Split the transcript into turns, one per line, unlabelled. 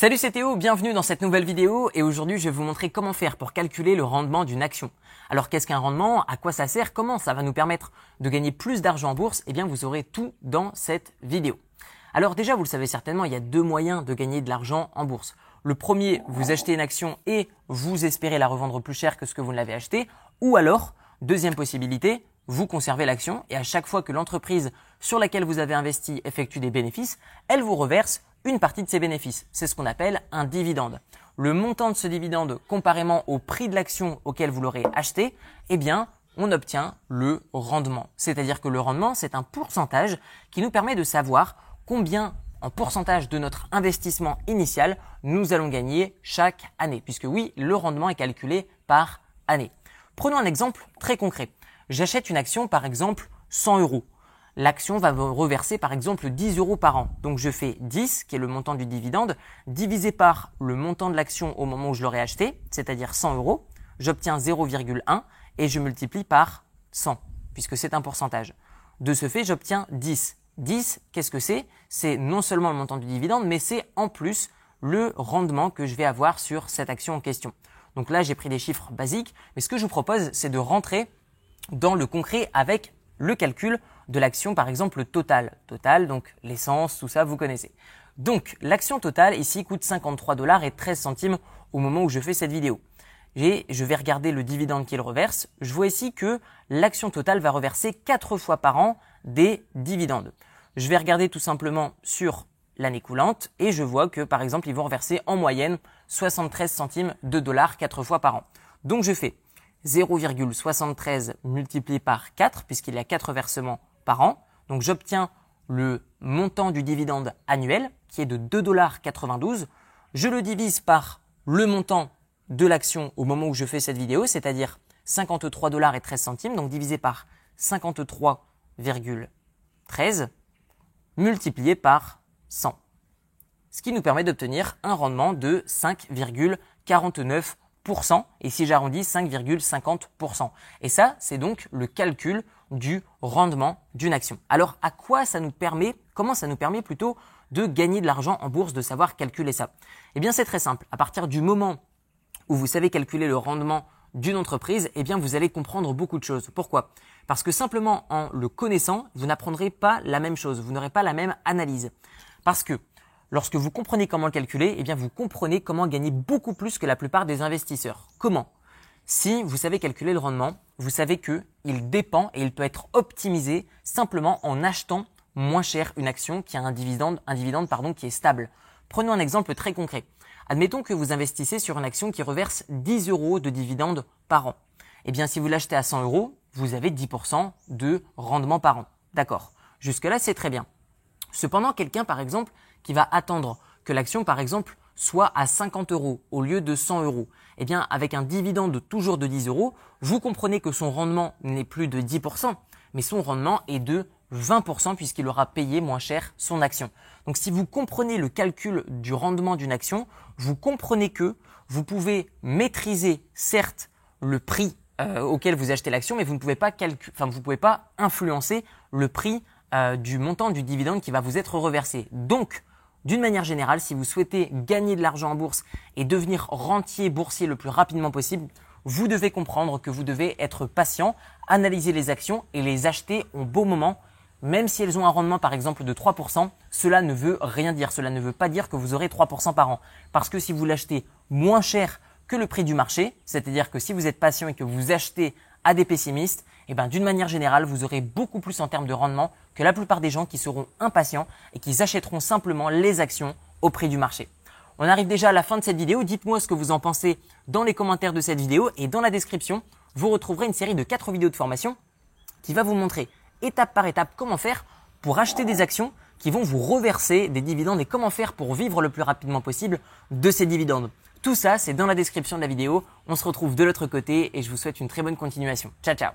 Salut c'est Théo, bienvenue dans cette nouvelle vidéo et aujourd'hui je vais vous montrer comment faire pour calculer le rendement d'une action. Alors qu'est-ce qu'un rendement? À quoi ça sert? Comment ça va nous permettre de gagner plus d'argent en bourse? Eh bien vous aurez tout dans cette vidéo. Alors déjà vous le savez certainement, il y a deux moyens de gagner de l'argent en bourse. Le premier, vous achetez une action et vous espérez la revendre plus cher que ce que vous ne l'avez acheté. Ou alors, deuxième possibilité, vous conservez l'action et à chaque fois que l'entreprise sur laquelle vous avez investi effectue des bénéfices, elle vous reverse une partie de ses bénéfices. C'est ce qu'on appelle un dividende. Le montant de ce dividende comparément au prix de l'action auquel vous l'aurez acheté, eh bien, on obtient le rendement. C'est-à-dire que le rendement, c'est un pourcentage qui nous permet de savoir combien en pourcentage de notre investissement initial nous allons gagner chaque année. Puisque oui, le rendement est calculé par année. Prenons un exemple très concret. J'achète une action par exemple 100 euros l'action va me reverser par exemple 10 euros par an. Donc je fais 10, qui est le montant du dividende, divisé par le montant de l'action au moment où je l'aurais acheté, c'est-à-dire 100 euros. J'obtiens 0,1 et je multiplie par 100, puisque c'est un pourcentage. De ce fait, j'obtiens 10. 10, qu'est-ce que c'est? C'est non seulement le montant du dividende, mais c'est en plus le rendement que je vais avoir sur cette action en question. Donc là, j'ai pris des chiffres basiques, mais ce que je vous propose, c'est de rentrer dans le concret avec le calcul de l'action, par exemple, totale. Total, donc l'essence, tout ça, vous connaissez. Donc, l'action totale ici coûte 53 dollars et 13 centimes au moment où je fais cette vidéo. Et je vais regarder le dividende qu'il reverse. Je vois ici que l'action totale va reverser 4 fois par an des dividendes. Je vais regarder tout simplement sur l'année coulante et je vois que par exemple ils vont reverser en moyenne 73 centimes de dollars 4 fois par an. Donc je fais 0,73 multiplié par 4 puisqu'il y a 4 versements an. Donc j'obtiens le montant du dividende annuel qui est de 2,92$. Je le divise par le montant de l'action au moment où je fais cette vidéo, c'est-à-dire 53 dollars et 13 centimes, donc divisé par 53,13 multiplié par 100. Ce qui nous permet d'obtenir un rendement de 5,49%. Et si j'arrondis, 5,50%. Et ça, c'est donc le calcul du rendement d'une action. Alors à quoi ça nous permet, comment ça nous permet plutôt de gagner de l'argent en bourse, de savoir calculer ça? Eh bien c'est très simple. À partir du moment où vous savez calculer le rendement d'une entreprise, eh bien vous allez comprendre beaucoup de choses. Pourquoi? Parce que simplement en le connaissant, vous n'apprendrez pas la même chose, vous n'aurez pas la même analyse. Parce que lorsque vous comprenez comment le calculer, eh bien vous comprenez comment gagner beaucoup plus que la plupart des investisseurs. Comment? Si vous savez calculer le rendement, vous savez que il dépend et il peut être optimisé simplement en achetant moins cher une action qui a un dividende, un dividende pardon, qui est stable. Prenons un exemple très concret. Admettons que vous investissez sur une action qui reverse 10 euros de dividende par an. Eh bien, si vous l'achetez à 100 euros, vous avez 10% de rendement par an. D'accord? Jusque-là, c'est très bien. Cependant, quelqu'un, par exemple, qui va attendre que l'action, par exemple, soit à 50 euros au lieu de 100 euros, eh bien, avec un dividende toujours de 10 euros, vous comprenez que son rendement n'est plus de 10%, mais son rendement est de 20% puisqu'il aura payé moins cher son action. Donc si vous comprenez le calcul du rendement d'une action, vous comprenez que vous pouvez maîtriser certes le prix euh, auquel vous achetez l'action, mais vous ne pouvez pas enfin vous pouvez pas influencer le prix euh, du montant du dividende qui va vous être reversé. Donc d'une manière générale, si vous souhaitez gagner de l'argent en bourse et devenir rentier boursier le plus rapidement possible, vous devez comprendre que vous devez être patient, analyser les actions et les acheter au bon moment. Même si elles ont un rendement par exemple de 3%, cela ne veut rien dire. Cela ne veut pas dire que vous aurez 3% par an. Parce que si vous l'achetez moins cher que le prix du marché, c'est-à-dire que si vous êtes patient et que vous achetez à des pessimistes, et eh ben, d'une manière générale, vous aurez beaucoup plus en termes de rendement que la plupart des gens qui seront impatients et qui achèteront simplement les actions au prix du marché. On arrive déjà à la fin de cette vidéo. Dites-moi ce que vous en pensez dans les commentaires de cette vidéo et dans la description, vous retrouverez une série de 4 vidéos de formation qui va vous montrer étape par étape comment faire pour acheter des actions qui vont vous reverser des dividendes et comment faire pour vivre le plus rapidement possible de ces dividendes. Tout ça, c'est dans la description de la vidéo. On se retrouve de l'autre côté et je vous souhaite une très bonne continuation. Ciao, ciao